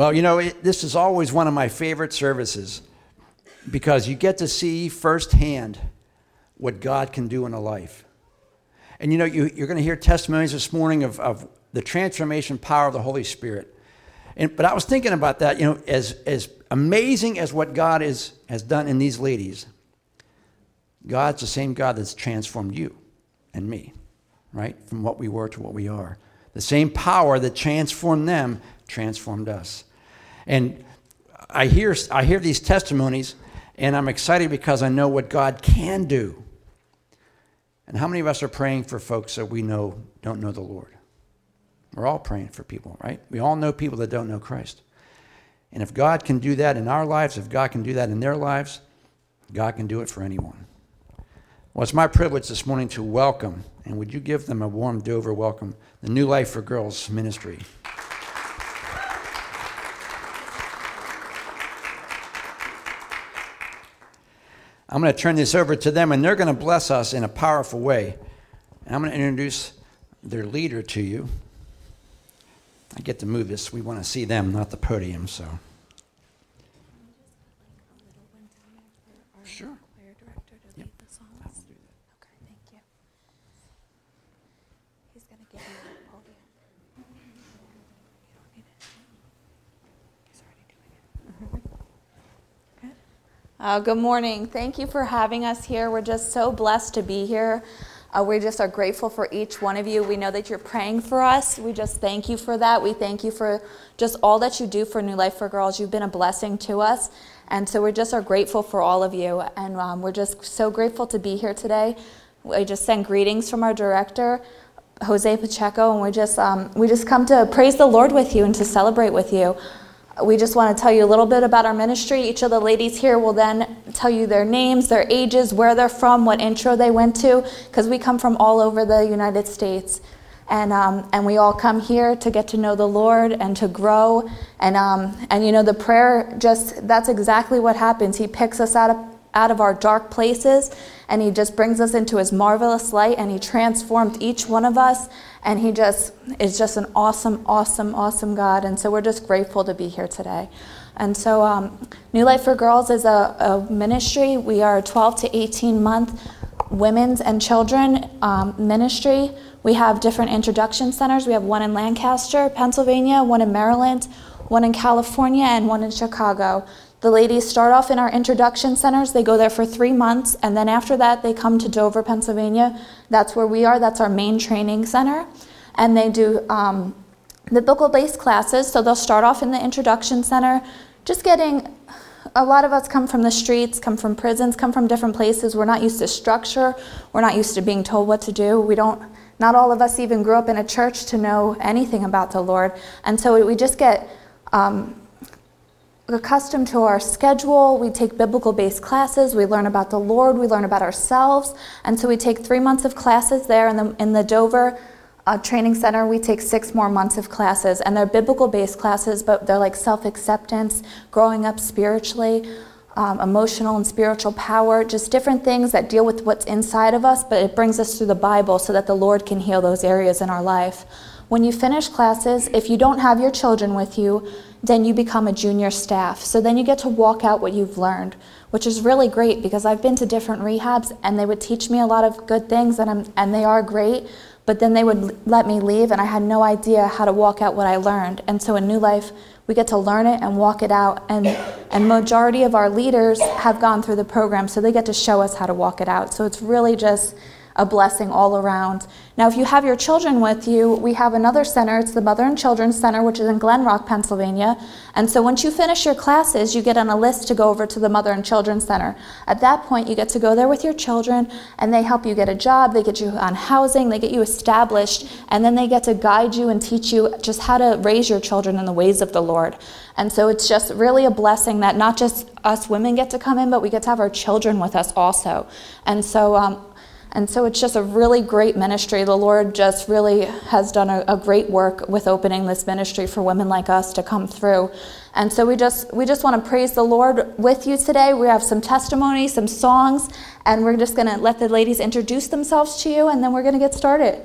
Well, you know, it, this is always one of my favorite services because you get to see firsthand what God can do in a life. And you know, you, are going to hear testimonies this morning of, of the transformation power of the Holy Spirit. And, but I was thinking about that, you know, as, as amazing as what God is, has done in these ladies, God's the same God that's transformed you and me, right? From what we were to what we are. The same power that transformed them transformed us. And I hear, I hear these testimonies, and I'm excited because I know what God can do. And how many of us are praying for folks that we know don't know the Lord? We're all praying for people, right? We all know people that don't know Christ. And if God can do that in our lives, if God can do that in their lives, God can do it for anyone. Well, it's my privilege this morning to welcome, and would you give them a warm Dover welcome, the New Life for Girls ministry. I'm going to turn this over to them, and they're going to bless us in a powerful way. And I'm going to introduce their leader to you. I get to move this. We want to see them, not the podium, so. Uh, good morning. Thank you for having us here. We're just so blessed to be here. Uh, we just are grateful for each one of you. We know that you're praying for us. We just thank you for that. We thank you for just all that you do for New Life for Girls. You've been a blessing to us. And so we just are grateful for all of you. And um, we're just so grateful to be here today. We just send greetings from our director, Jose Pacheco, and we just, um, we just come to praise the Lord with you and to celebrate with you we just want to tell you a little bit about our ministry. Each of the ladies here will then tell you their names, their ages, where they're from, what intro they went to, because we come from all over the United States. And, um, and we all come here to get to know the Lord and to grow. And, um, and you know, the prayer just, that's exactly what happens. He picks us out of, out of our dark places and He just brings us into His marvelous light and He transformed each one of us and he just is just an awesome, awesome, awesome God. And so we're just grateful to be here today. And so, um, New Life for Girls is a, a, ministry. We are a 12 to 18 month women's and children um, ministry. We have different introduction centers. We have one in Lancaster, Pennsylvania, one in Maryland, one in California, and one in Chicago. The ladies start off in our introduction centers. They go there for three months, and then after that, they come to Dover, Pennsylvania. That's where we are. That's our main training center. And they do um, biblical based classes. So they'll start off in the introduction center, just getting a lot of us come from the streets, come from prisons, come from different places. We're not used to structure. We're not used to being told what to do. We don't, not all of us even grew up in a church to know anything about the Lord. And so we just get um, accustomed to our schedule. We take biblical based classes. We learn about the Lord. We learn about ourselves. And so we take three months of classes there in the, in the Dover uh, Training Center. We take six more months of classes. And they're biblical based classes, but they're like self acceptance, growing up spiritually. Um, emotional and spiritual power, just different things that deal with what's inside of us, but it brings us through the Bible so that the Lord can heal those areas in our life. When you finish classes, if you don't have your children with you, then you become a junior staff. So then you get to walk out what you've learned, which is really great because I've been to different rehabs and they would teach me a lot of good things and, I'm, and they are great, but then they would let me leave and I had no idea how to walk out what I learned. And so in New Life, we get to learn it and walk it out and and majority of our leaders have gone through the program so they get to show us how to walk it out. So it's really just a blessing all around. Now, if you have your children with you, we have another center. It's the Mother and Children's Center, which is in Glen Rock, Pennsylvania. And so once you finish your classes, you get on a list to go over to the Mother and Children's Center. At that point, you get to go there with your children, and they help you get a job, they get you on housing, they get you established, and then they get to guide you and teach you just how to raise your children in the ways of the Lord. And so it's just really a blessing that not just us women get to come in, but we get to have our children with us also. And so um, and so it's just a really great ministry. The Lord just really has done a, a, great work with opening this ministry for women like us to come through. And so we just we just want to praise the Lord with you today. We have some testimonies, some songs, and we're just going to let the ladies introduce themselves to you and then we're going to get started.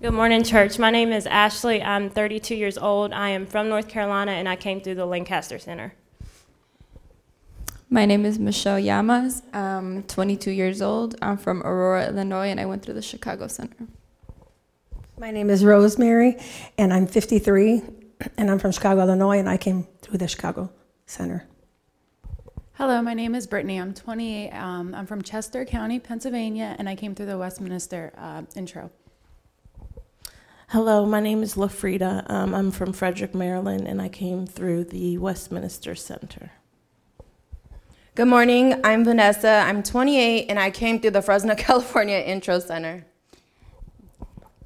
Good morning, church. My name is Ashley. I'm 32 years old. I am from North Carolina and I came through the Lancaster Center. My name is Michelle Yamas. I'm 22 years old. I'm from Aurora, Illinois, and I went through the Chicago Center. My name is Rosemary, and I'm 53, and I'm from Chicago, Illinois, and I came through the Chicago Center. Hello, my name is Brittany. I'm 28. Um, I'm from Chester County, Pennsylvania, and I came through the Westminster uh, intro. Hello, my name is LaFrida. Um, I'm from Frederick, Maryland, and I came through the Westminster Center. Good morning. I'm Vanessa. I'm 28 and I came through the Fresno, California Intro Center.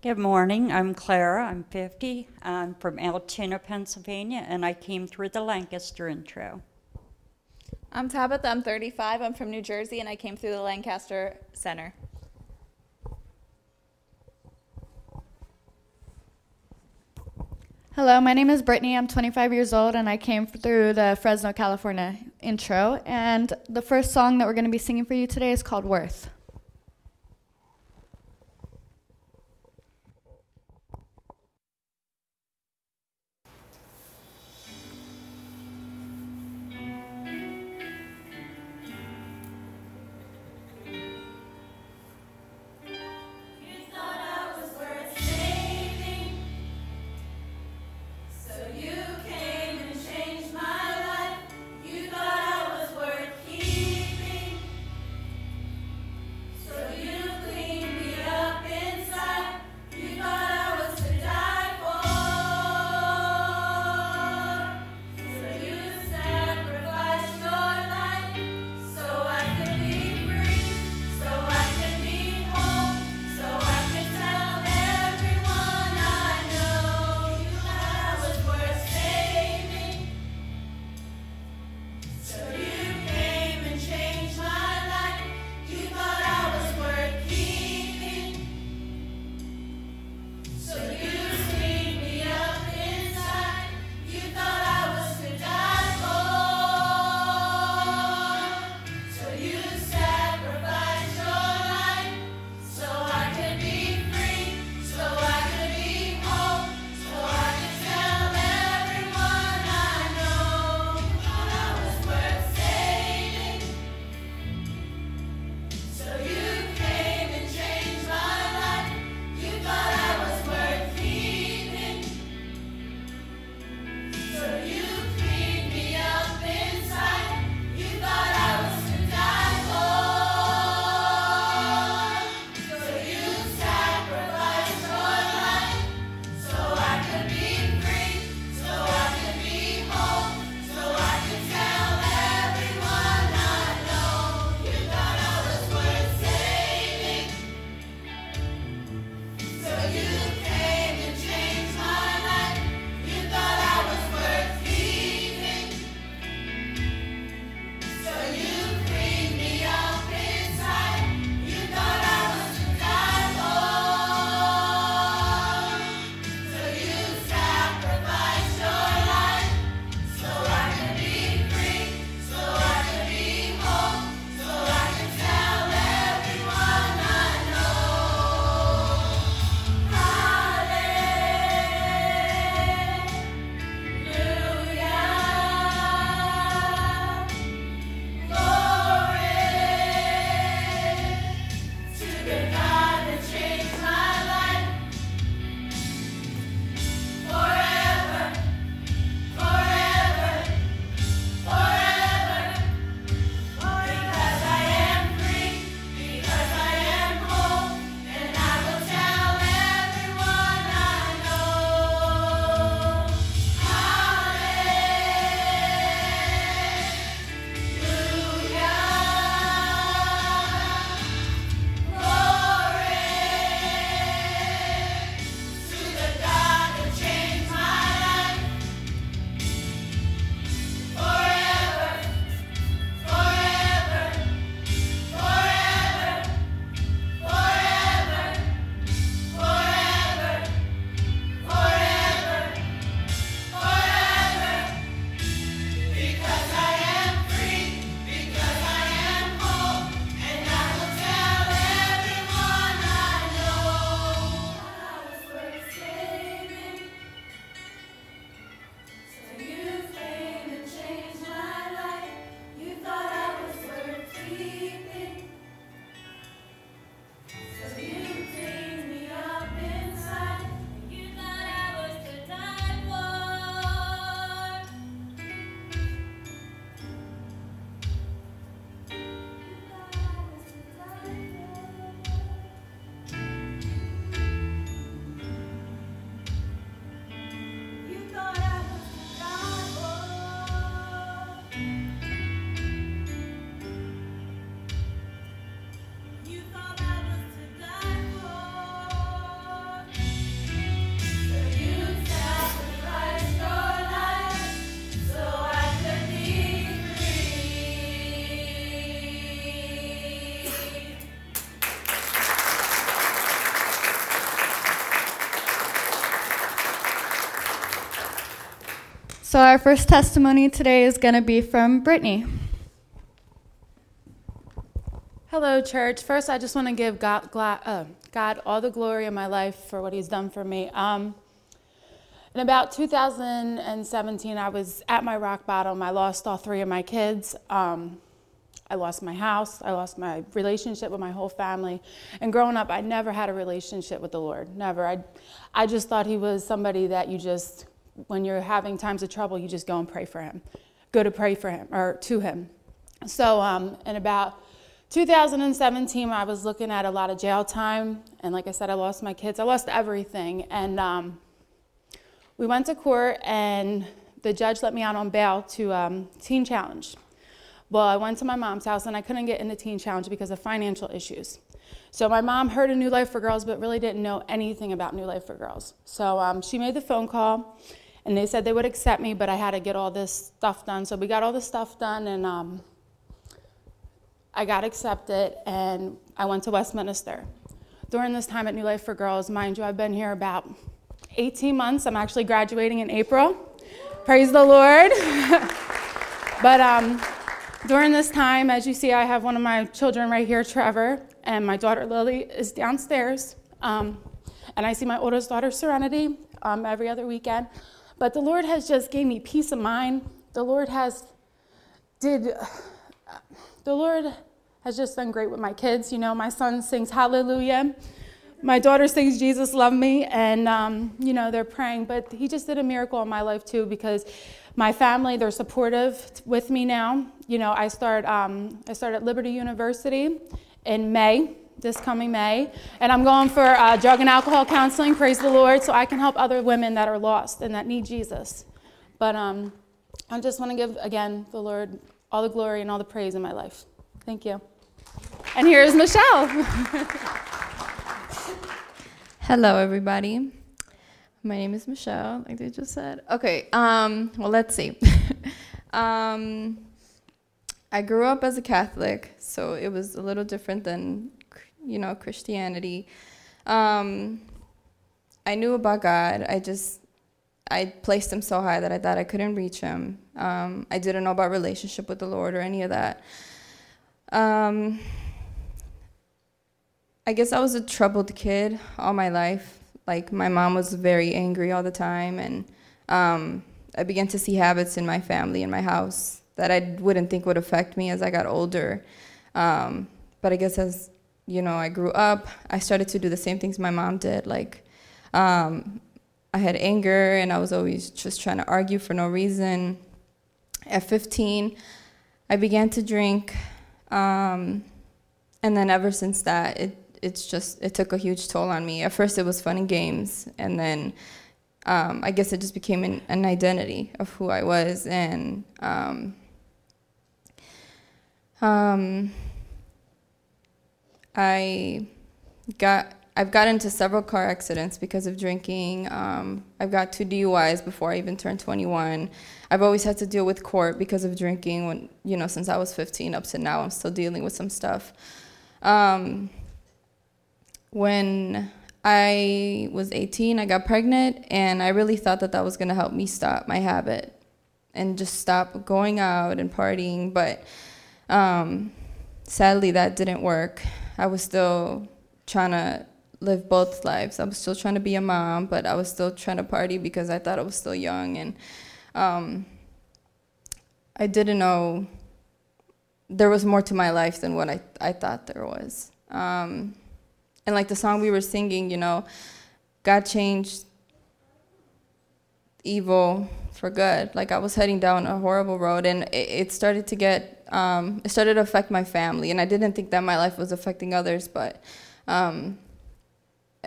Good morning. I'm Clara. I'm 50. I'm from Altoona, Pennsylvania, and I came through the Lancaster intro. I'm Tabitha. I'm 35. I'm from New Jersey, and I came through the Lancaster Center. Hello, my name is Brittany. I'm 25 years old and I came through the Fresno, California intro. And the first song that we're going to be singing for you today is called Worth. So, our first testimony today is going to be from Brittany. Hello, church. First, I just want to give God, gla- uh, God all the glory in my life for what He's done for me. Um, in about 2017, I was at my rock bottom. I lost all three of my kids. Um, I lost my house. I lost my relationship with my whole family. And growing up, I never had a relationship with the Lord. Never. I, I just thought He was somebody that you just, when you're having times of trouble, you just go and pray for Him. Go to pray for Him or to Him. So, um, in about 2017, I was looking at a lot of jail time. And like I said, I lost my kids. I lost everything. And um, we went to court, and the judge let me out on bail to um, Teen Challenge. Well, I went to my mom's house, and I couldn't get into Teen Challenge because of financial issues. So my mom heard of New Life for Girls, but really didn't know anything about New Life for Girls. So um, she made the phone call, and they said they would accept me, but I had to get all this stuff done. So we got all the stuff done, and um, I got accepted, and I went to Westminster. During this time at New Life for Girls, mind you, I've been here about 18 months. I'm actually graduating in April. Praise the Lord. but um, during this time, as you see, I have one of my children right here, Trevor, and my daughter Lily is downstairs. Um, and I see my oldest daughter, Serenity, um, every other weekend. But the Lord has just gave me peace of mind. The Lord has did. The Lord has just done great with my kids. You know, my son sings Hallelujah my daughter sings Jesus Love Me, and um, you know they're praying. But He just did a miracle in my life too, because my family they're supportive with me now. You know, I start um, I start at Liberty University in May, this coming May, and I'm going for uh, drug and alcohol counseling. Praise the Lord, so I can help other women that are lost and that need Jesus. But um, I just want to give again the Lord all the glory and all the praise in my life. Thank you. And here is Michelle. Hello, everybody. My name is Michelle, like they just said. Okay, um, well, let's see. um, I grew up as a Catholic, so it was a little different than, you know, Christianity. Um, I knew about God. I just, I placed him so high that I thought I couldn't reach him. Um, I didn't know about relationship with the Lord or any of that. Um, I guess I was a troubled kid all my life. Like my mom was very angry all the time, and um, I began to see habits in my family in my house that I wouldn't think would affect me as I got older. Um, but I guess as you know, I grew up, I started to do the same things my mom did. Like um, I had anger, and I was always just trying to argue for no reason. At 15, I began to drink, um, and then ever since that, it it's just it took a huge toll on me. At first, it was fun and games, and then um, I guess it just became an, an, identity of who I was, and um, um, I got I've got into several car accidents because of drinking. Um, I've got two DUIs before I even turned 21. I've always had to deal with court because of drinking. When you know, since I was 15 up to now, I'm still dealing with some stuff. Um, when I was 18, I got pregnant, and I really thought that that was going to help me stop my habit and just stop going out and partying. But um, sadly, that didn't work. I was still trying to live both lives. I was still trying to be a mom, but I was still trying to party because I thought I was still young. And um, I didn't know there was more to my life than what I, I thought there was. Um, and like the song we were singing, you know, God changed evil for good. Like I was heading down a horrible road, and it, it started to get, um, it started to affect my family, and I didn't think that my life was affecting others, but um,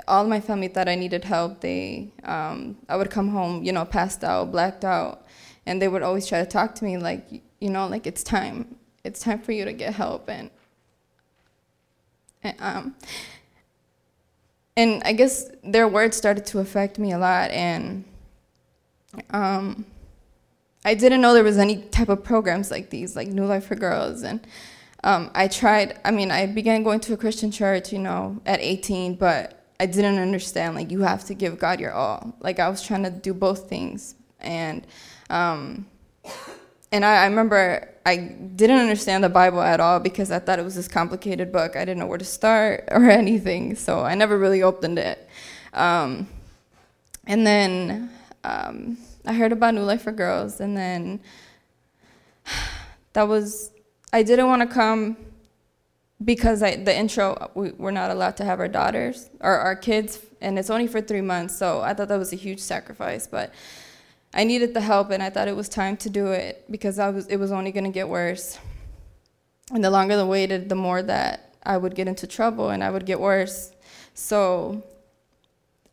all my family thought I needed help. They, um, I would come home, you know, passed out, blacked out, and they would always try to talk to me like, you know, like it's time, it's time for you to get help, and, and um, and I guess their words started to affect me a lot, and um, I didn't know there was any type of programs like these, like New Life for Girls, and um, I tried. I mean, I began going to a Christian church, you know, at 18, but I didn't understand like you have to give God your all. Like I was trying to do both things, and um, and I, I remember I didn't understand the Bible at all because I thought it was this complicated book. I didn't know where to start or anything, so I never really opened it. Um, and then um, I heard about New Life for Girls, and then that was I didn't want to come because I, the intro we, we're not allowed to have our daughters or our kids, and it's only for three months. So I thought that was a huge sacrifice, but I needed the help, and I thought it was time to do it because I was it was only going to get worse. And the longer I waited, the more that I would get into trouble and I would get worse. So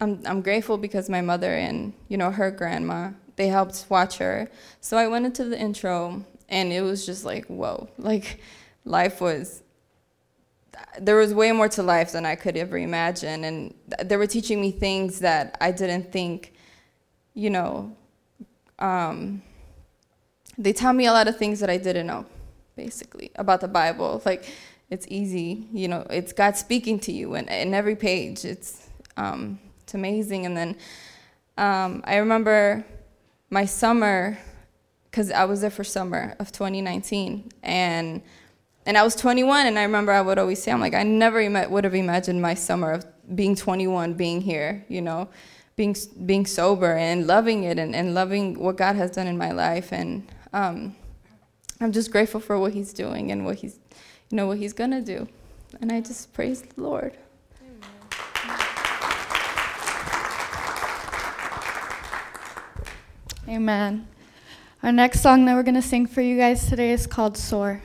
I'm I'm grateful because my mother and you know her grandma they helped watch her. So I went into the intro, and it was just like whoa, like life was there was way more to life than I could ever imagine. And they were teaching me things that I didn't think, you know, um, they tell me a lot of things that I didn't know, basically, about the Bible. Like, it's easy, you know, it's God speaking to you in, in every page. It's, um, it's amazing. And then um, I remember my summer, because I was there for summer of 2019, and and I was 21, and I remember I would always say, I'm like, I never would have imagined my summer of being 21, being here, you know, being being sober and loving it, and, and loving what God has done in my life, and um, I'm just grateful for what He's doing and what He's, you know, what He's gonna do, and I just praise the Lord. Amen. Our next song that we're going to sing for you guys today is called Soar.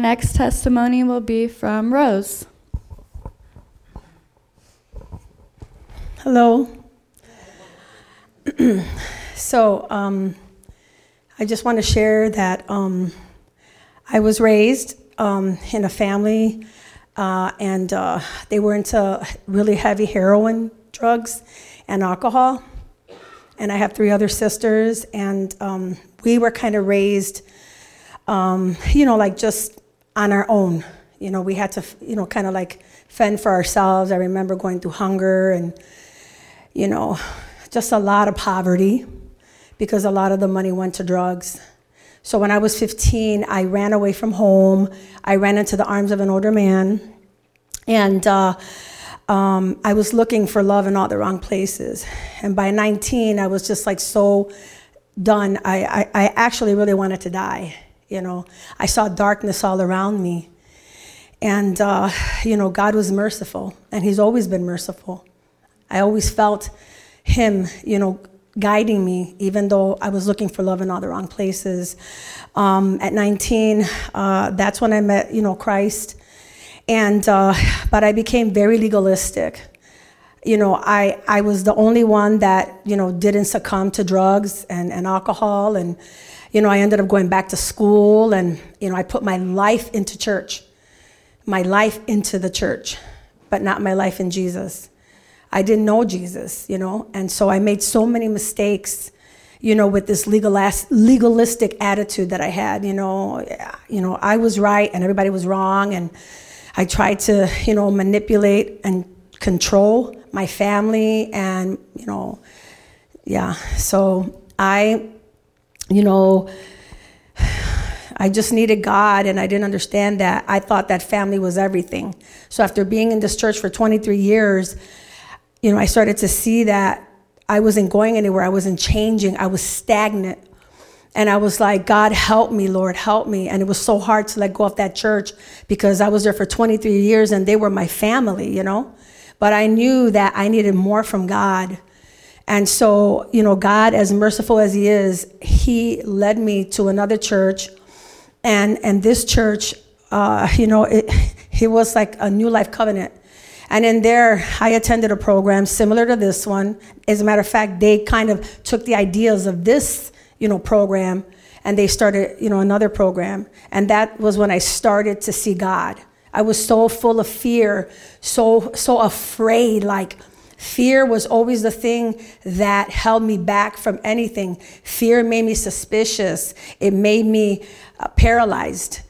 Next testimony will be from Rose. Hello. so, um, I just want to share that um, I was raised um, in a family, uh, and uh, they were into really heavy heroin, drugs, and alcohol. And I have three other sisters, and um, we were kind of raised, um, you know, like just on our own. You know, we had to, you know, kind of like fend for ourselves. I remember going through hunger and, you know, just a lot of poverty because a lot of the money went to drugs. So when I was 15, I ran away from home. I ran into the arms of an older man. And uh, um, I was looking for love in all the wrong places. And by 19, I was just like so done. I, I, I actually really wanted to die. You know, I saw darkness all around me. And, uh, you know, God was merciful, and He's always been merciful. I always felt Him, you know, guiding me, even though I was looking for love in all the wrong places. Um, at 19, uh, that's when I met, you know, Christ. And, uh, but I became very legalistic. You know, I, I was the only one that, you know, didn't succumb to drugs and, and alcohol. And, you know, I ended up going back to school and, you know, I put my life into church, my life into the church, but not my life in Jesus. I didn't know Jesus, you know, and so I made so many mistakes, you know, with this legalistic attitude that I had, you know, you know, I was right and everybody was wrong, and I tried to, you know, manipulate and control my family, and you know, yeah, so I, you know. I just needed God and I didn't understand that. I thought that family was everything. So after being in this church for 23 years, you know, I started to see that I wasn't going anywhere, I wasn't changing, I was stagnant. And I was like, God, help me, Lord, help me. And it was so hard to let go of that church because I was there for 23 years and they were my family, you know? But I knew that I needed more from God. And so, you know, God, as merciful as He is, He led me to another church. And, and this church, uh, you know, it, it was like a new life covenant. And in there, I attended a program similar to this one. As a matter of fact, they kind of took the ideas of this, you know, program and they started, you know, another program. And that was when I started to see God. I was so full of fear, so so afraid like Fear was always the thing that held me back from anything. Fear made me suspicious. It made me uh, paralyzed.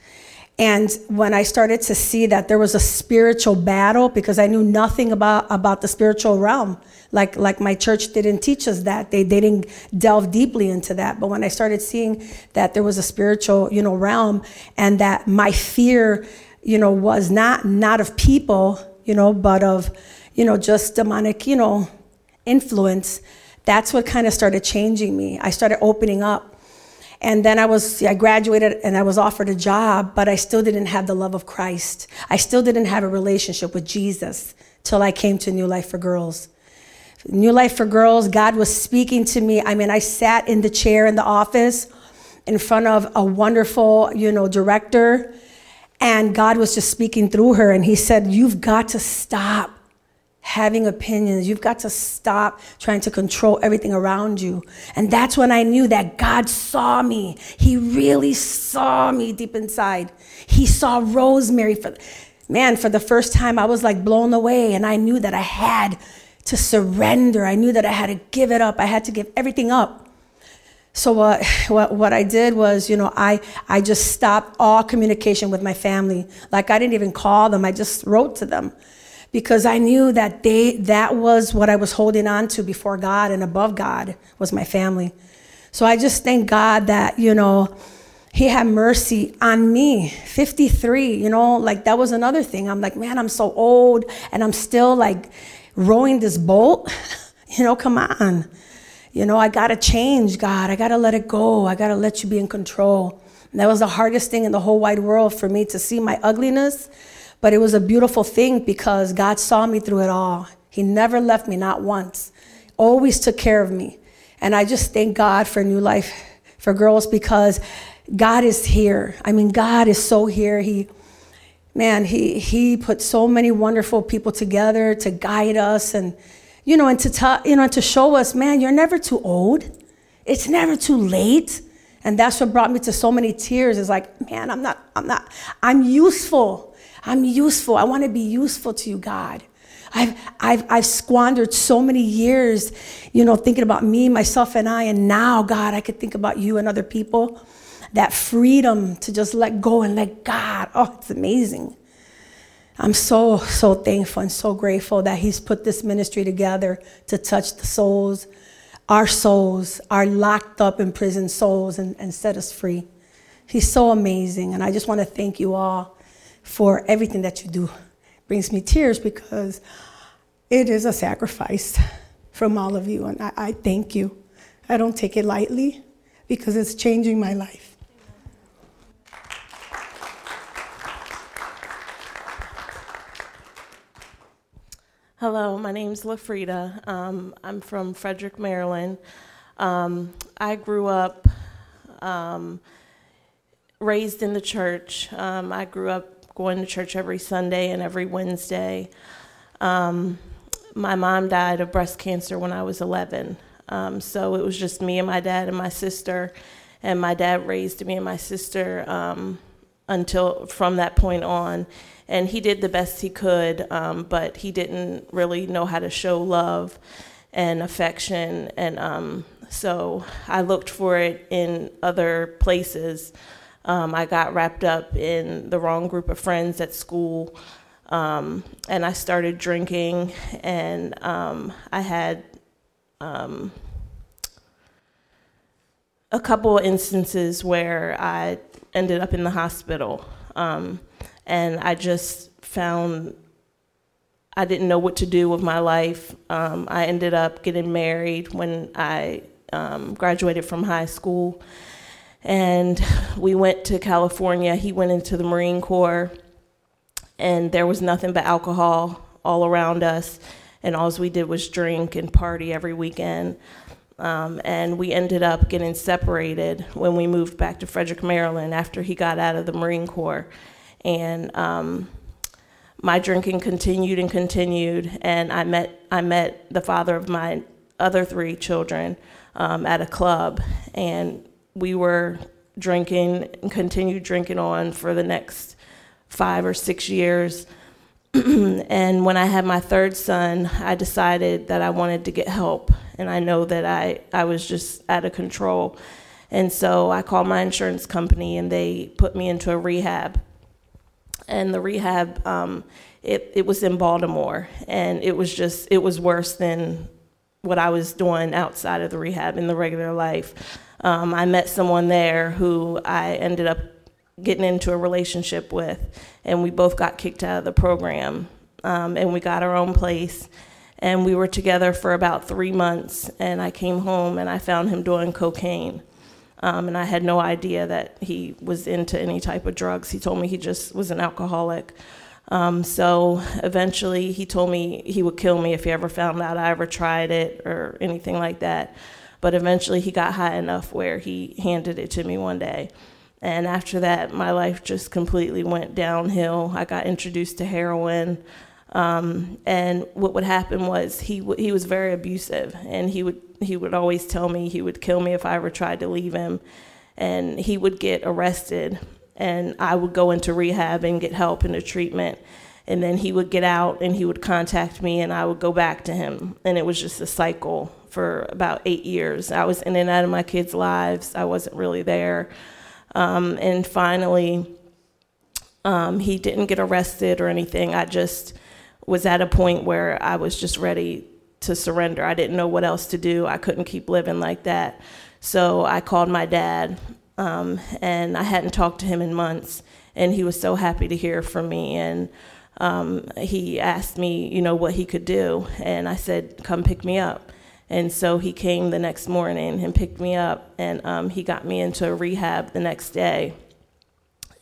And when I started to see that there was a spiritual battle, because I knew nothing about, about the spiritual realm, like, like my church didn't teach us that. They, they didn't delve deeply into that. But when I started seeing that there was a spiritual, you know, realm and that my fear, you know, was not, not of people, you know, but of, you know, just demonic, you know, influence, that's what kind of started changing me. I started opening up and then I was, I graduated and I was offered a job, but I still didn't have the love of Christ. I still didn't have a relationship with Jesus till I came to New Life for Girls. New Life for Girls, God was speaking to me. I mean, I sat in the chair in the office in front of a wonderful, you know, director, and God was just speaking through her, and He said, You've got to stop having opinions. You've got to stop trying to control everything around you. And that's when I knew that God saw me. He really saw me deep inside. He saw Rosemary for man, for the first time I was like blown away and I knew that I had to surrender. I knew that I had to give it up. I had to give everything up. So what, what, what I did was, you know, I, I just stopped all communication with my family. Like I didn't even call them. I just wrote to them because I knew that they that was what I was holding on to before God and above God was my family. So I just thank God that, you know, he had mercy on me. 53 you know like that was another thing. I'm like man i'm so old and i'm still like rowing this boat. You know come on. You know i gotta change god. I gotta let it go. I gotta let you be in control. And that was the hardest thing in the whole wide world for me to see my ugliness but it was a beautiful thing because God saw me through it all. He never left me, not once. Always took care of me. And I just thank God for a New Life for Girls because God is here. I mean, God is so here. He, man, he he put so many wonderful people together to guide us and, you know, and to tell, you know, to show us, man, you're never too old. It's never too late. And that's what brought me to so many tears. Is like, man, I'm not, I'm not, I'm useful. I'm useful. I want to be useful to you, God. I've, I've, I've squandered so many years, you know, thinking about me, myself, and I. And now, God, I could think about you and other people. That freedom to just let go and let God. Oh, it's amazing. I'm so, so thankful and so grateful that He's put this ministry together to touch the souls, our souls, our locked up in prison souls, and, and set us free. He's so amazing. And I just want to thank you all for everything that you do brings me tears because it is a sacrifice from all of you. And I, I, thank you. I don't take it lightly because it's changing my life. Hello, my name's LaFrida. Um, I'm from Frederick, Maryland. Um, I grew up um, raised in the church. Um, I grew up going to church every Sunday and every Wednesday. Um, my mom died of breast cancer when I was 11. Um, so it was just me and my dad and my sister. And my dad raised me and my sister um, until from that point on. And he did the best he could, um, but he didn't really know how to show love and affection. And um, so I looked for it in other places. Um, I got wrapped up in the wrong group of friends at school, um, and I started drinking, and um, I had um, a couple instances where I ended up in the hospital, um, and I just found I didn't know what to do with my life. Um, I ended up getting married when I um, graduated from high school and we went to California. He went into the Marine Corps, and there was nothing but alcohol all around us, and all we did was drink and party every weekend. Um, and we ended up getting separated when we moved back to Frederick, Maryland, after he got out of the Marine Corps. And um, my drinking continued and continued, and I met I met the father of my other three children um, at a club, and we were drinking and continued drinking on for the next five or six years. and when I had my third son, I decided that I wanted to get help. And I know that I, I was just out of control. And so I called my insurance company and they put me into a rehab. And the rehab, um, it, it was in Baltimore. And it was just, it was worse than what I was doing outside of the rehab in the regular life. Um, I met someone there who I ended up getting into a relationship with, and we both got kicked out of the program. Um, and we got our own place, and we were together for about three months. And I came home and I found him doing cocaine. Um, and I had no idea that he was into any type of drugs. He told me he just was an alcoholic. Um, so eventually, he told me he would kill me if he ever found out I ever tried it or anything like that. But eventually he got high enough where he handed it to me one day. And after that, my life just completely went downhill. I got introduced to heroin. Um, and what would happen was he, w- he was very abusive, and he would, he would always tell me he would kill me if I ever tried to leave him. And he would get arrested, and I would go into rehab and get help and the treatment. And then he would get out and he would contact me, and I would go back to him. And it was just a cycle for about eight years. I was in and out of my kids' lives. I wasn't really there. Um, and finally, um, he didn't get arrested or anything. I just was at a point where I was just ready to surrender. I didn't know what else to do. I couldn't keep living like that. So I called my dad, um, and I hadn't talked to him in months. And he was so happy to hear from me. And um, he asked me, you know, what he could do. And I said, come pick me up. And so he came the next morning and picked me up, and um, he got me into a rehab the next day.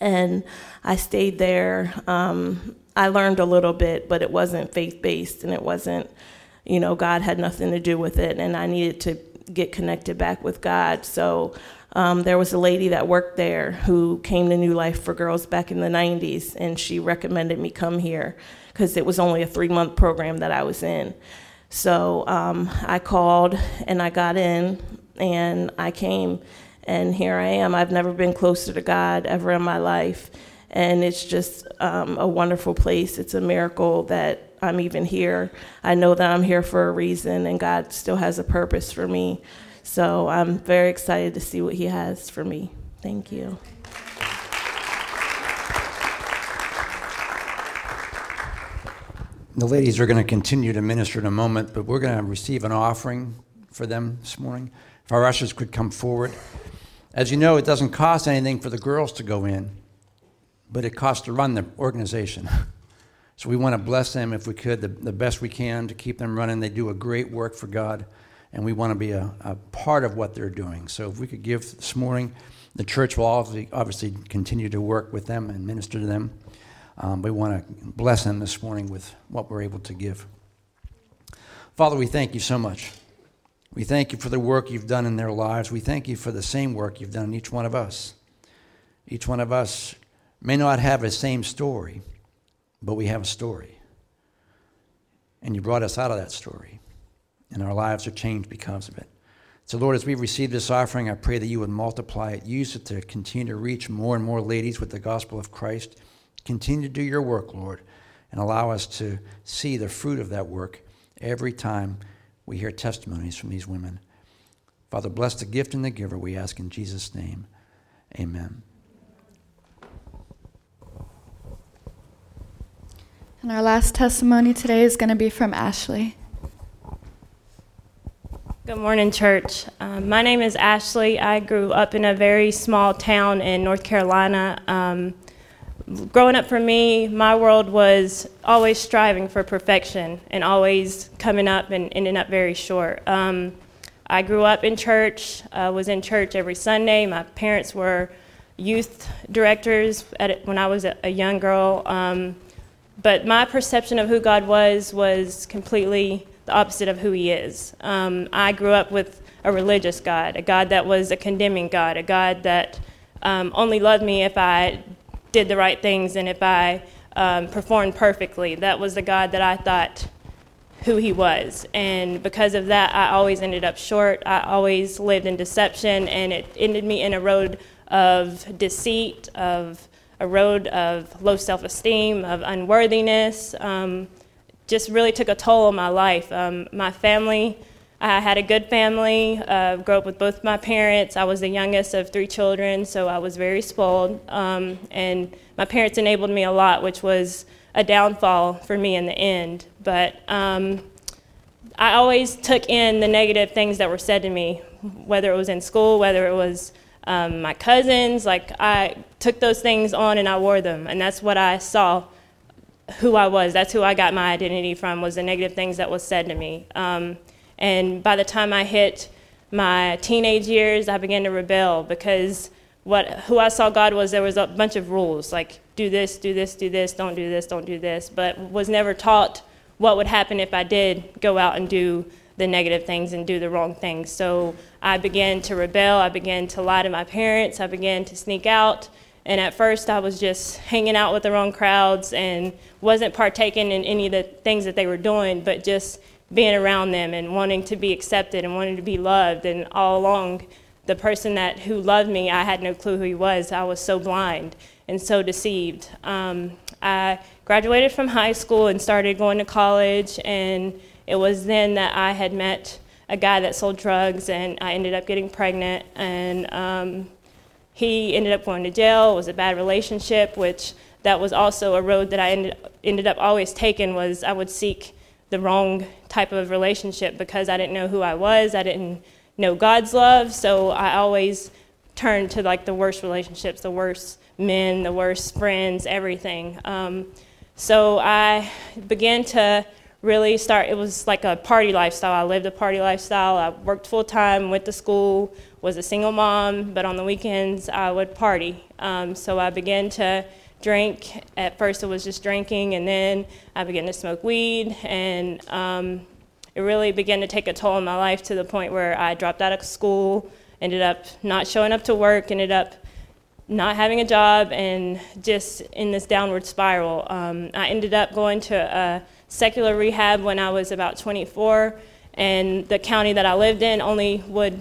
And I stayed there. Um, I learned a little bit, but it wasn't faith based, and it wasn't, you know, God had nothing to do with it, and I needed to get connected back with God. So Um, there was a lady that worked there who came to New Life for Girls back in the 90s, and she recommended me come here because it was only a three month program that I was in. So um, I called and I got in and I came, and here I am. I've never been closer to God ever in my life, and it's just um, a wonderful place. It's a miracle that I'm even here. I know that I'm here for a reason, and God still has a purpose for me. So I'm very excited to see what He has for me. Thank you. The ladies are going to continue to minister in a moment, but we're going to receive an offering for them this morning. If our ushers could come forward. As you know, it doesn't cost anything for the girls to go in, but it costs to run the organization. So we want to bless them if we could, the, the best we can to keep them running. They do a great work for God, and we want to be a, a part of what they're doing. So if we could give this morning, the church will obviously, obviously continue to work with them and minister to them. Um, we want to bless them this morning with what we're able to give. Father, we thank you so much. We thank you for the work you've done in their lives. We thank you for the same work you've done in each one of us. Each one of us may not have the same story, but we have a story. And you brought us out of that story, and our lives are changed because of it. So, Lord, as we receive this offering, I pray that you would multiply it, use it to continue to reach more and more ladies with the gospel of Christ. Continue to do your work, Lord, and allow us to see the fruit of that work every time we hear testimonies from these women. Father, bless the gift and the giver, we ask in Jesus' name. Amen. And our last testimony today is going to be from Ashley. Good morning, church. Um, my name is Ashley. I grew up in a very small town in North Carolina. Um, growing up for me, my world was always striving for perfection and always coming up and ending up very short. Um, I grew up in church, uh, was in church every Sunday. My parents were youth directors at, when I was a, a young girl. Um, but my perception of who God was was completely the opposite of who He is. Um, I grew up with a religious God, a God that was a condemning God, a God that um, only loved me if I did the right things and if I um, performed perfectly. That was the God that I thought who He was. And because of that, I always ended up short. I always lived in deception, and it ended me in a road of deceit, of a road of low self esteem, of unworthiness. Um, just really took a toll on my life. Um, my family, I had a good family, uh, grew up with both my parents. I was the youngest of three children, so I was very spoiled. Um, and my parents enabled me a lot, which was a downfall for me in the end. But um, I always took in the negative things that were said to me, whether it was in school, whether it was um, my cousins. Like I took those things on and I wore them, and that's what I saw who I was. That's who I got my identity from was the negative things that was said to me. And by the time I hit my teenage years, I began to rebel because what who I saw God was there was a bunch of rules like do this, do this, do this, don't do this, don't do this, but was never taught what would happen if I did go out and do the negative things and do the wrong things. So I began to rebel. I began to lie to my parents. I began to sneak out. And at first, I was just hanging out with the wrong crowds and wasn't partaking in any of the things that they were doing, but just being around them and wanting to be accepted and wanting to be loved. And all along, the person that who loved me, I had no clue who he was. I was so blind and so deceived. Um, I graduated from high school and started going to college, and it was then that I had met a guy that sold drugs, and I ended up getting pregnant. And um, he ended up going to jail. It was a bad relationship, which that was also a road that I ended, ended up always taking was I would seek the wrong type of relationship because I didn't know who I was. I didn't know God's love, so I always turned to like the worst relationships, the worst men, the worst friends, everything. Um, so I began to really start, it was like a party lifestyle. I lived a party lifestyle. I worked full time, went to school, was a single mom, but on the weekends I would party. Um, so I began to drink. At first it was just drinking, and then I began to smoke weed, and um, it really began to take a toll on my life to the point where I dropped out of school ended up not showing up to work, ended up not having a job, and just in this downward spiral. Um, I ended up going to a secular rehab when I was about 24, and the county that I lived in only would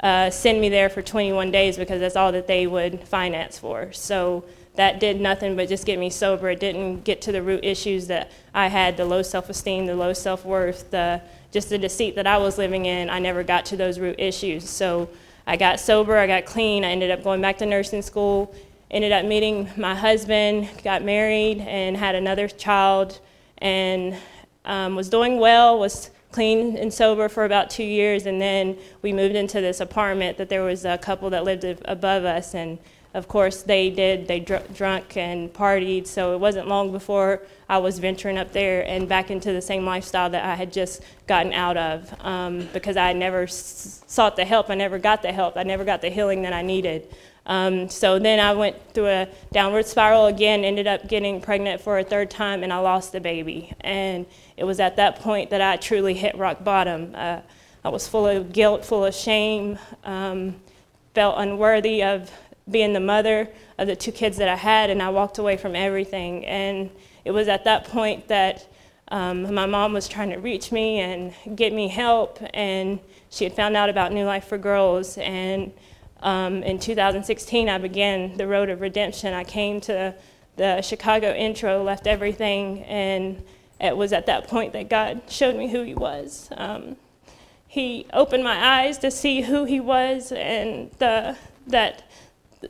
uh, send me there for 21 days because that's all that they would finance for. So that did nothing but just get me sober. It didn't get to the root issues that I had the low self esteem, the low self worth, the, just the deceit that I was living in. I never got to those root issues. So I got sober, I got clean, I ended up going back to nursing school, ended up meeting my husband, got married, and had another child, and um, was doing well, was clean and sober for about two years, and then we moved into this apartment that there was a couple that lived above us, and of course they did they dr- drunk and partied so it wasn't long before i was venturing up there and back into the same lifestyle that i had just gotten out of um, because i never s- sought the help i never got the help i never got the healing that i needed. Um, so then i went through a downward spiral again ended up getting pregnant for a third time and i lost the baby. And it was at that point that i truly hit rock bottom. Uh, i was full of guilt full of shame um, felt unworthy of being the mother of the two kids that I had, and I walked away from everything. And it was at that point that um, my mom was trying to reach me and get me help, and she had found out about New Life for Girls. And um, in 2016, I began the road of redemption. I came to the Chicago intro, left everything, and it was at that point that God showed me who He was. Um, he opened my eyes to see who He was and the, that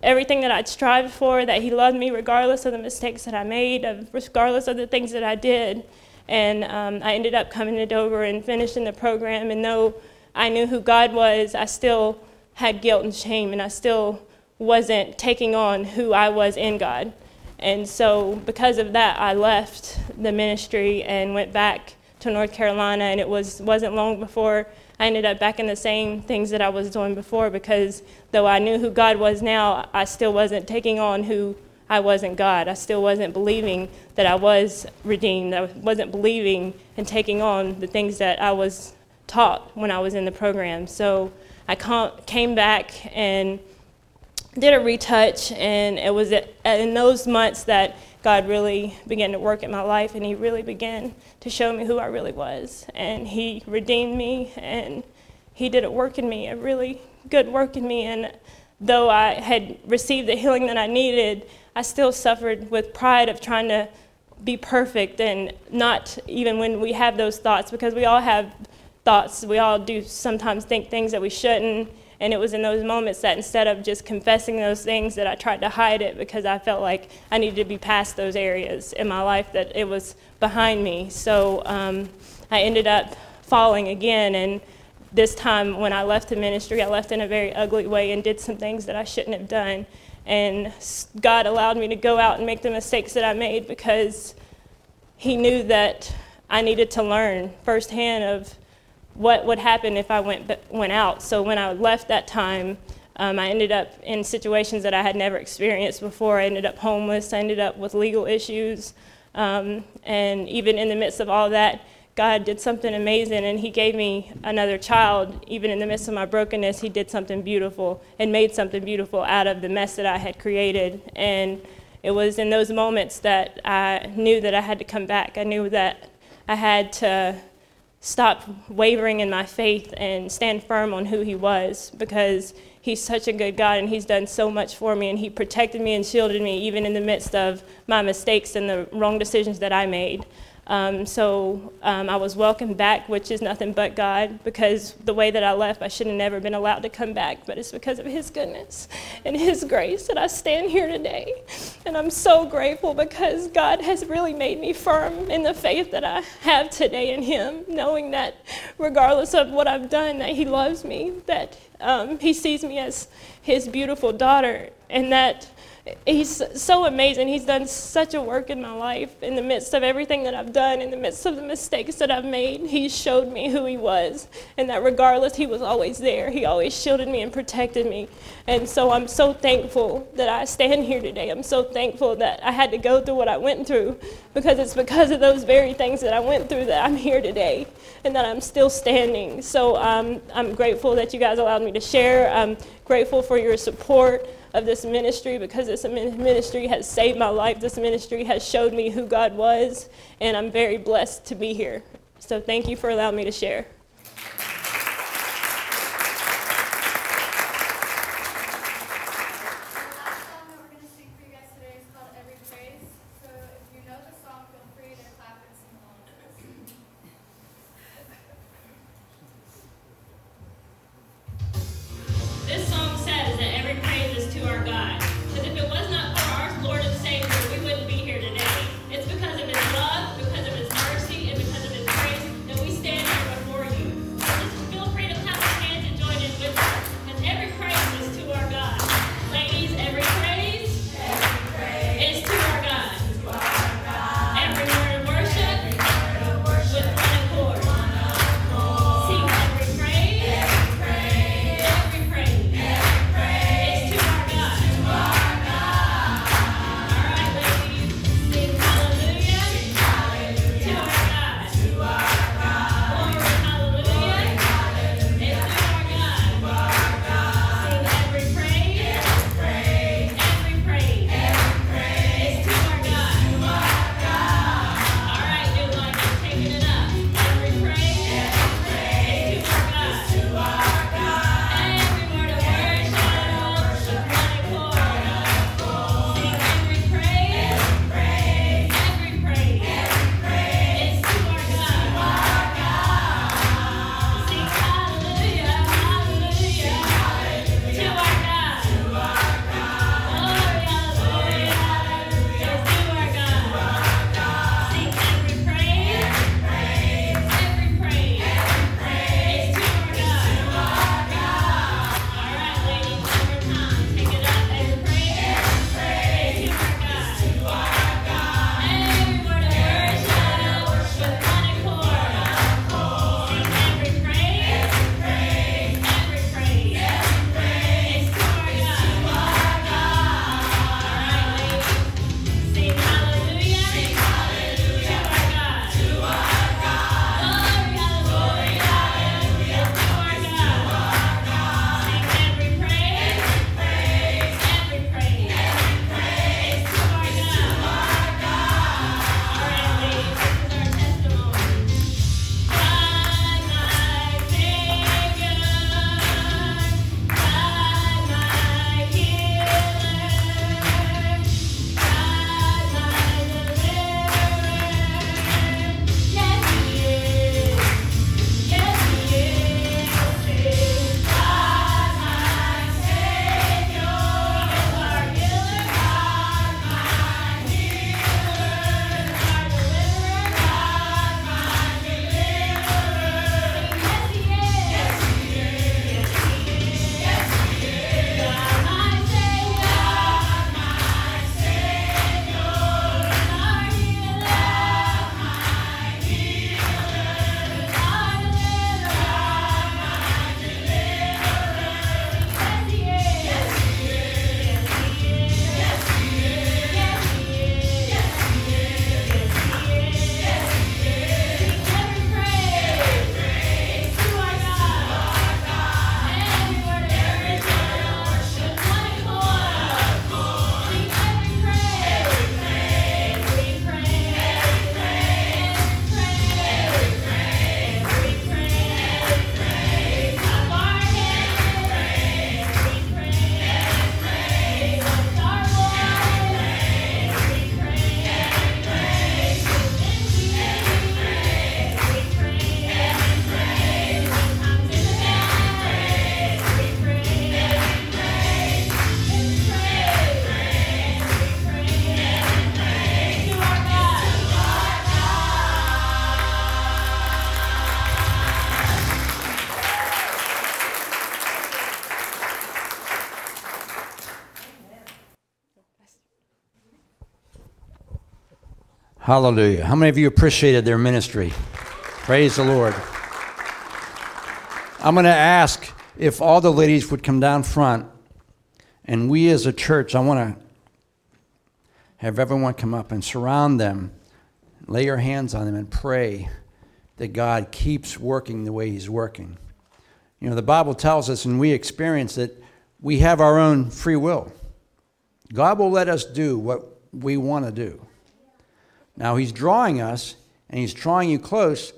everything that I'd strived for, that He loved me regardless of the mistakes that I made, regardless of the things that I did. And um, I ended up coming to Dover and finishing the program. And though I knew who God was, I still had guilt and shame, and I still wasn't taking on who I was in God. And so, because of that, I left the ministry and went back to North Carolina. And it was wasn't long before I ended up back in the same things that I was doing before because though I knew who God was now, I still wasn't taking on who I wasn't God. I still wasn't believing that I was redeemed. I wasn't believing and taking on the things that I was taught when I was in the program. So I came back and did a retouch, and it was in those months that God really began to work in my life and He really began to show me who I really was. And He redeemed me and He did a work in me, a really good work in me. And though I had received the healing that I needed, I still suffered with pride of trying to be perfect and not even when we have those thoughts, because we all have thoughts. We all do sometimes think things that we shouldn't and it was in those moments that instead of just confessing those things, that I tried to hide it because I felt like I needed to be past those areas in my life, that it was behind me. So um, I ended up falling again. And this time when I left the ministry, I left in a very ugly way and did some things that I shouldn't have done. And God allowed me to go out and make the mistakes that I made because He knew that I needed to learn firsthand of what would happen if I went, went out. So when I left that time, um, I ended up in situations that I had never experienced before. I ended up homeless. I ended up with legal issues. Um, and even in the midst of all that, God did something amazing and He gave me another child. Even in the midst of my brokenness, He did something beautiful and made something beautiful out of the mess that I had created. And it was in those moments that I knew that I had to come back. I knew that I had to stop wavering in my faith and stand firm on who He was because He's such a good God and He's done so much for me and He protected me and shielded me even in the midst of my mistakes and the wrong decisions that I made. Um, so um, I was welcomed back, which is nothing but God, because the way that I left, I should have never been allowed to come back. But it's because of His goodness and His grace that I stand here today. And I'm so grateful because God has really made me firm in the faith that I have today in Him, knowing that regardless of what I've done, that He loves me, that um, He sees me as His beautiful daughter, and that he's so amazing. He's done such a work in my life in the midst of everything that I've done, in the midst of the mistakes that I've made. He showed me who he was, and that regardless, he was always there. He always shielded me and protected me. And so I'm so thankful that I stand here today. I'm so thankful that I had to go through what I went through because it's because of those very things that I went through that I'm here today. and that I'm still standing. So um, I'm grateful that you guys allowed me to share. I'm grateful for your support of this ministry because this ministry has saved my life. This ministry has showed me who God was, and I'm very blessed to be here. So thank you for allowing me to share. Hallelujah. How many of you appreciated their ministry? Praise the Lord. I'm going to ask if all the ladies would come down front, and we as a church, I want to have everyone come up and surround them, lay your hands on them, and pray that God keeps working the way He's working. You know, the Bible tells us, and we experience it, we have our own free will. God will let us do what we want to do. Now, He's drawing us, and He's drawing you close,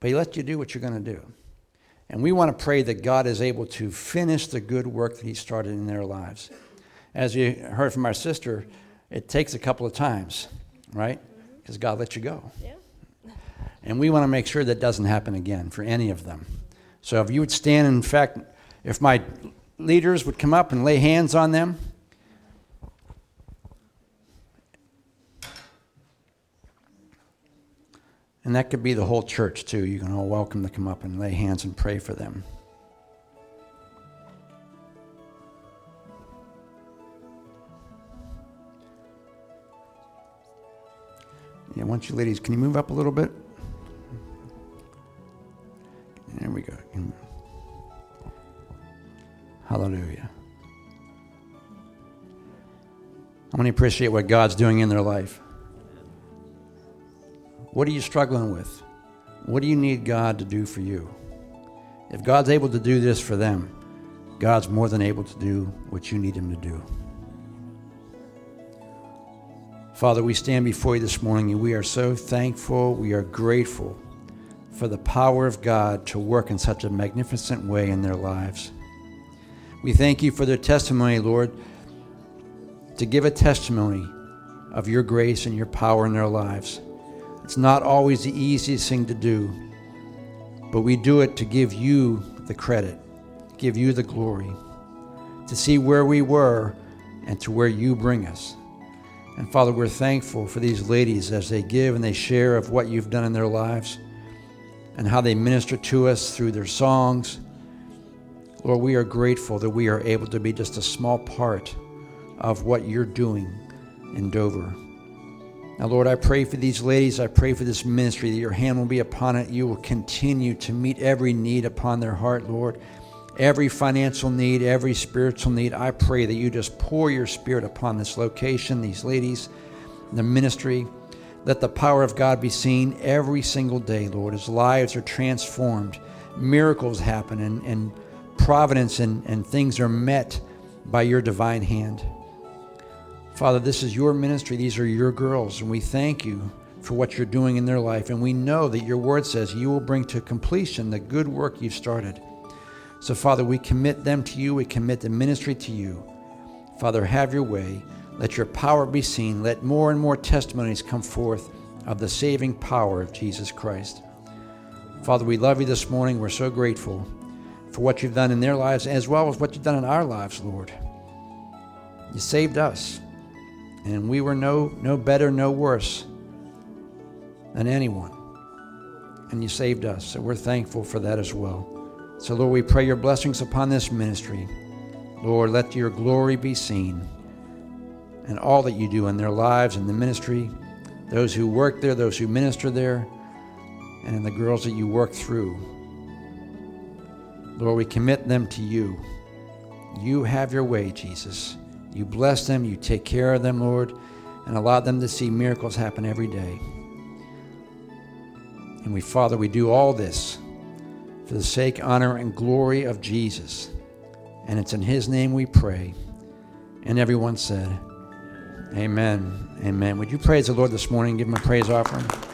but He lets you do what you're going to do. And we want to pray that God is able to finish the good work that He started in their lives. As you heard from our sister, it takes a couple of times, right? Mm-hmm. Because God lets you go. Yeah. And we want to make sure that doesn't happen again for any of them. So if you would stand, in fact, if my leaders would come up and lay hands on them. And that could be the whole church, too. You can all welcome to come up and lay hands and pray for them. Yeah, once you ladies, can you move up a little bit? There we go. Hallelujah. How many appreciate what God's doing in their life? What are you struggling with? What do you need God to do for you? If God's able to do this for them, God's more than able to do what you need Him to do. Father, we stand before you this morning and we are so thankful, we are grateful for the power of God to work in such a magnificent way in their lives. We thank you for their testimony, Lord, to give a testimony of your grace and your power in their lives. It's not always the easiest thing to do, but we do it to give you the credit, give you the glory, to see where we were and to where you bring us. And Father, we're thankful for these ladies as they give and they share of what you've done in their lives and how they minister to us through their songs. Lord, we are grateful that we are able to be just a small part of what you're doing in Dover. Now, Lord, I pray for these ladies. I pray for this ministry that your hand will be upon it. You will continue to meet every need upon their heart, Lord. Every financial need, every spiritual need. I pray that you just pour your spirit upon this location, these ladies, the ministry. Let the power of God be seen every single day, Lord, as lives are transformed, miracles happen, and, and providence and, and things are met by your divine hand. Father, this is your ministry. These are your girls, and we thank you for what you're doing in their life. And we know that your word says you will bring to completion the good work you've started. So, Father, we commit them to you. We commit the ministry to you. Father, have your way. Let your power be seen. Let more and more testimonies come forth of the saving power of Jesus Christ. Father, we love you this morning. We're so grateful for what you've done in their lives as well as what you've done in our lives, Lord. You saved us, and we were no, no better, no worse than anyone. And you saved us, so we're thankful for that as well. So, Lord, we pray your blessings upon this ministry. Lord, let your glory be seen and all that you do in their lives and the ministry, those who work there, those who minister there, and in the girls that you work through. Lord, we commit them to you. You have your way, Jesus. You bless them, you take care of them, Lord, and allow them to see miracles happen every day. And we, Father, we do all this for the sake, honor, and glory of Jesus. And it's in His name we pray. And everyone said, Amen. Amen. Would you praise the Lord this morning? Give Him a praise offering.